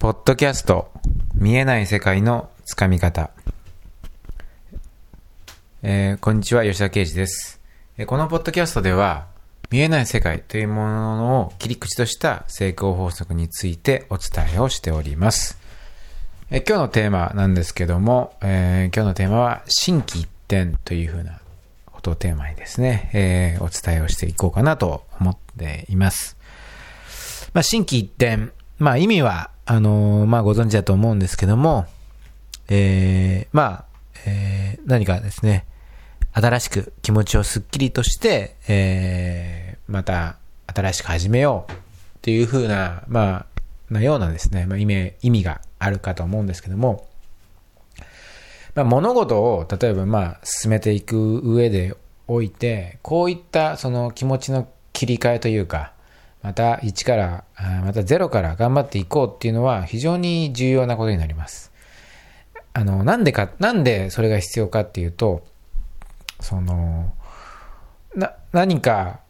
ポッドキャスト見えない世界のつかみ方、えーこんにちは吉田圭司です、えーこのポッドキャストでは見えない世界というものを切り口とした成功法則についてお伝えをしております、えー今日のテーマなんですけども、えー今日のテーマは心機一転というふうなことをテーマにですね、えーお伝えをしていこうかなと思っています。まあ、心機一転。まあ、意味は、あのーまあ、ご存知だと思うんですけども、えー、まあ、えー、何かですね、新しく気持ちをすっきりとして、えー、また、新しく始めようっていう風な、まあ、なようなですね、まあ、意味、意味があるかと思うんですけども、まあ、物事を、例えば、まあ、進めていく上でおいて、こういった、その気持ちの切り替えというか、また1から、また0から頑張っていこうっていうのは非常に重要なことになります。あの、なんでか、なんでそれが必要かっていうと、その、な、何か、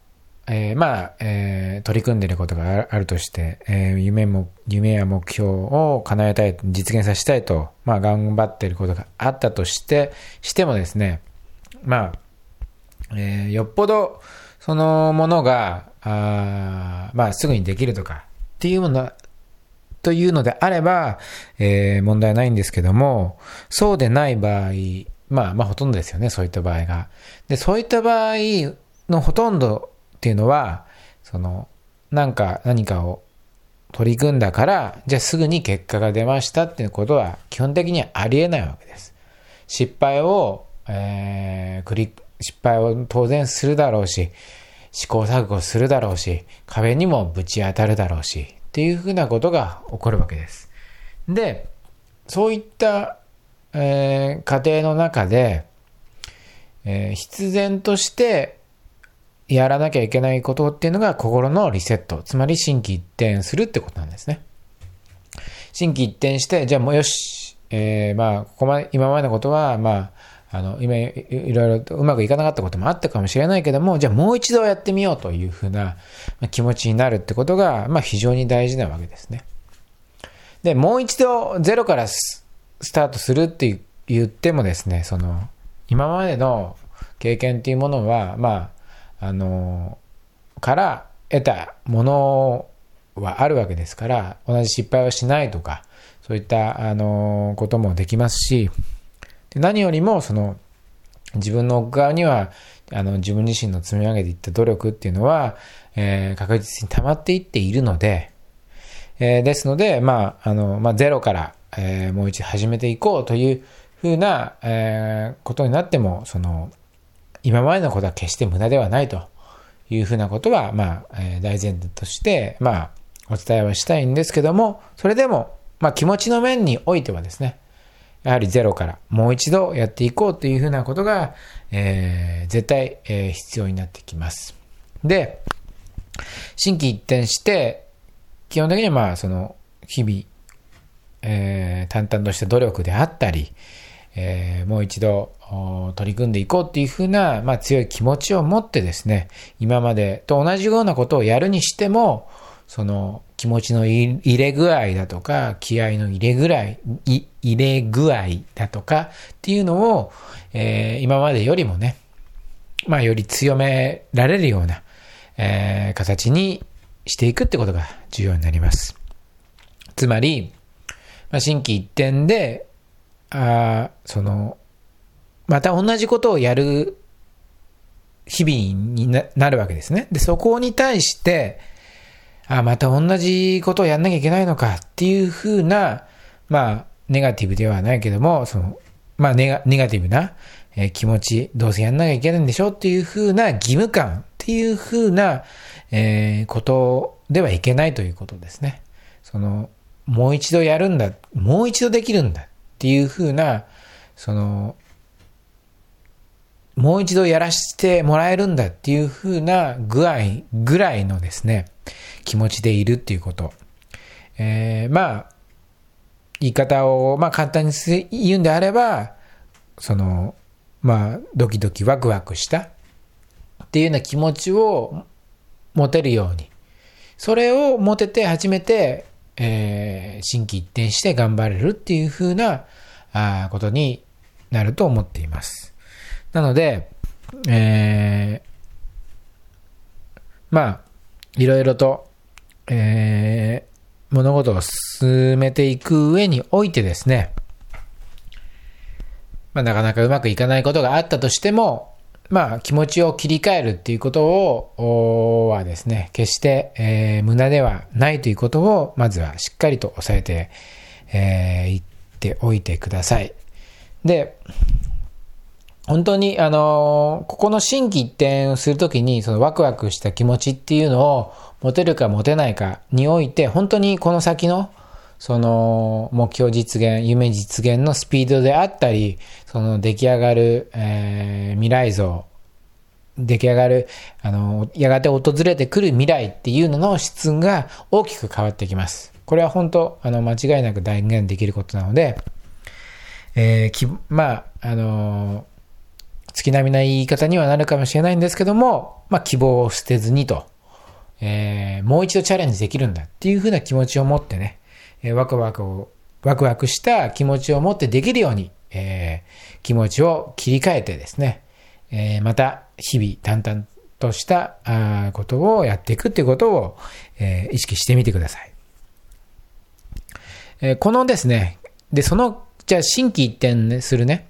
えーまあ、えー取り組んでいることがあるとして、えー夢も、夢や目標を叶えたい、実現させたいと、まあ、頑張っていることがあったとして、してもですね、まあ、えよっぽどそのものが、あまあ、すぐにできるとかっていうものというのであれば、えー問題ないんですけども、そうでない場合、まあ、まあ、ほとんどですよね、そういった場合が。で、そういった場合のほとんどっていうのは、その、なんか、何かを取り組んだから、じゃあすぐに結果が出ましたっていうことは、基本的にはありえないわけです。失敗を、えー繰り、失敗を当然するだろうし、試行錯誤するだろうし、壁にもぶち当たるだろうし、っていうふうなことが起こるわけです。で、そういった、えー過程の中で、えー必然としてやらなきゃいけないことっていうのが心のリセット、つまり心機一転するってことなんですね。心機一転して、じゃあもうよし、えーまあ、ここまで、今までのことは、まあ、あの、今、いろいろとうまくいかなかったこともあったかもしれないけども、じゃあもう一度やってみようというふうな気持ちになるってことが、まあ非常に大事なわけですね。で、もう一度ゼロからスタートするって言ってもですね、その、今までの経験っていうものは、まあ、あの、から得たものはあるわけですから、同じ失敗をしないとか、そういった、あの、こともできますし、で何よりも、その、自分の側には、あの、自分自身の積み上げていった努力っていうのは、えー確実に溜まっていっているので、えーですので、まあ、あの、まあ、ゼロから、えーもう一度始めていこうというふうな、えーことになっても、その、今までのことは決して無駄ではないというふうなことは、まあ、えー大前提として、まあ、お伝えはしたいんですけども、それでも、まあ、気持ちの面においてはですね、やはりゼロからもう一度やっていこうというふうなことが、えー絶対、えー必要になってきます。で、心機一転して、基本的にはまあ、その、日々、えー淡々とした努力であったり、えーもう一度取り組んでいこうっていうふうな、まあ、強い気持ちを持ってですね、今までと同じようなことをやるにしても、その気持ちの入れ具合だとか、気合の入れ具合、入れ具合だとかっていうのを、えー今までよりもね、まあ、より強められるような、えー形にしていくってことが重要になります。つまり、まあ、心機一転で、あその、また同じことをやる日々にななるわけですね。で、そこに対して、あ、また同じことをやんなきゃいけないのかっていうふうな、まあ、ネガティブではないけども、その、まあネガ、ネガティブな、え気持ち、どうせやんなきゃいけないんでしょっていうふうな義務感っていうふうな、えーことではいけないということですね。その、もう一度やるんだ、もう一度できるんだっていうふうな、その、もう一度やらせてもらえるんだっていうふうな具合ぐらいのですね、気持ちでいるっていうこと。えーまあ、言い方を、まあ簡単に言うんであれば、その、まあ、ドキドキワクワクしたっていうような気持ちを持てるように。それを持てて初めて、えー、心機一転して頑張れるっていう風な、あことになると思っています。なので、えー、まあ、いろいろと、えー、物事を進めていく上においてですね、まあ、なかなかうまくいかないことがあったとしても、まあ、気持ちを切り替えるっていうことを、はですね、決して、えー、無駄ではないということを、まずはしっかりと押さえて、えー、言っておいてください。で、本当に、あの、ここの心機一転するときに、そのワクワクした気持ちっていうのを持てるか持てないかにおいて、本当にこの先の、その目標実現、夢実現のスピードであったり、その出来上がる、えー、未来像、出来上がる、あの、やがて訪れてくる未来っていうのの質が大きく変わってきます。これは本当、あの、間違いなく断言できることなので、えー、き、まあ、あの月並みな言い方にはなるかもしれないんですけども、まあ、希望を捨てずにと、えー、もう一度チャレンジできるんだっていうふうな気持ちを持ってね、えワクワクを、ワクワクした気持ちを持ってできるように、えー、気持ちを切り替えてですね、えー、また日々淡々としたことをやっていくっていうことを、えー、意識してみてください。えー、このですね、で、その、じゃあ心機一転するね、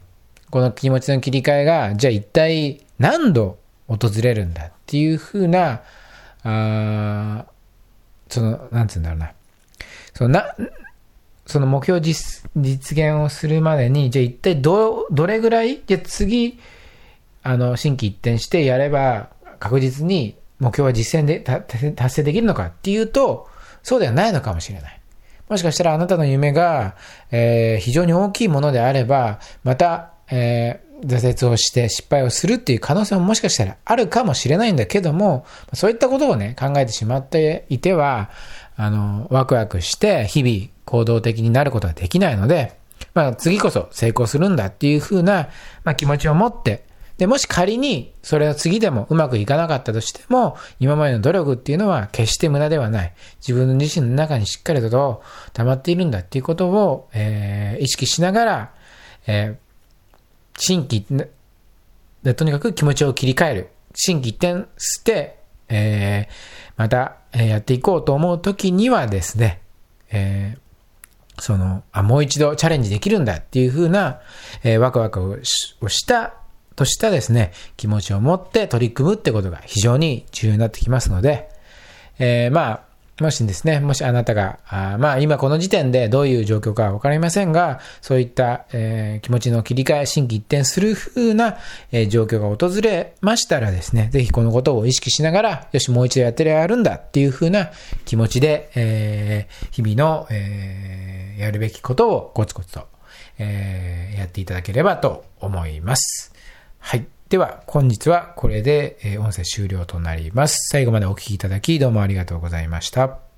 この気持ちの切り替えが、じゃあ一体何度訪れるんだっていうふうな、あその、なんつうんだろうな。そのな、その目標実実現をするまでに、じゃあ一体ど、どれぐらい、じゃ次、あの、新規一転してやれば、確実に目標は実践で達成できるのかっていうと、そうではないのかもしれない。もしかしたらあなたの夢が、えー、非常に大きいものであれば、また、えー、挫折をして失敗をするっていう可能性ももしかしたらあるかもしれないんだけども、そういったことをね、考えてしまっていては、あの、ワクワクして日々行動的になることができないので、まあ次こそ成功するんだっていうふうな、まあ気持ちを持って、で、もし仮にそれは次でもうまくいかなかったとしても、今までの努力っていうのは決して無駄ではない。自分自身の中にしっかりと溜まっているんだっていうことを、えー、意識しながら、えー、新規で、とにかく気持ちを切り替える。新規一転して、えー、また、えやっていこうと思うときにはですね、えー、その、あ、もう一度チャレンジできるんだっていうふうな、えー、ワクワクをしたとしたですね、気持ちを持って取り組むってことが非常に重要になってきますので、えー、まあ、もしですね、もしあなたが、あまあ今この時点でどういう状況かわかりませんが、そういった、えー、気持ちの切り替え、心機一転する風な、えー、状況が訪れましたらですね、ぜひこのことを意識しながら、よし、もう一度やってやるんだっていう風な気持ちで、えー、日々の、え、やるべきことをコツコツと、え、やっていただければと思います。はい。では、本日はこれで、音声終了となります。最後までお聴きいただき、どうもありがとうございました。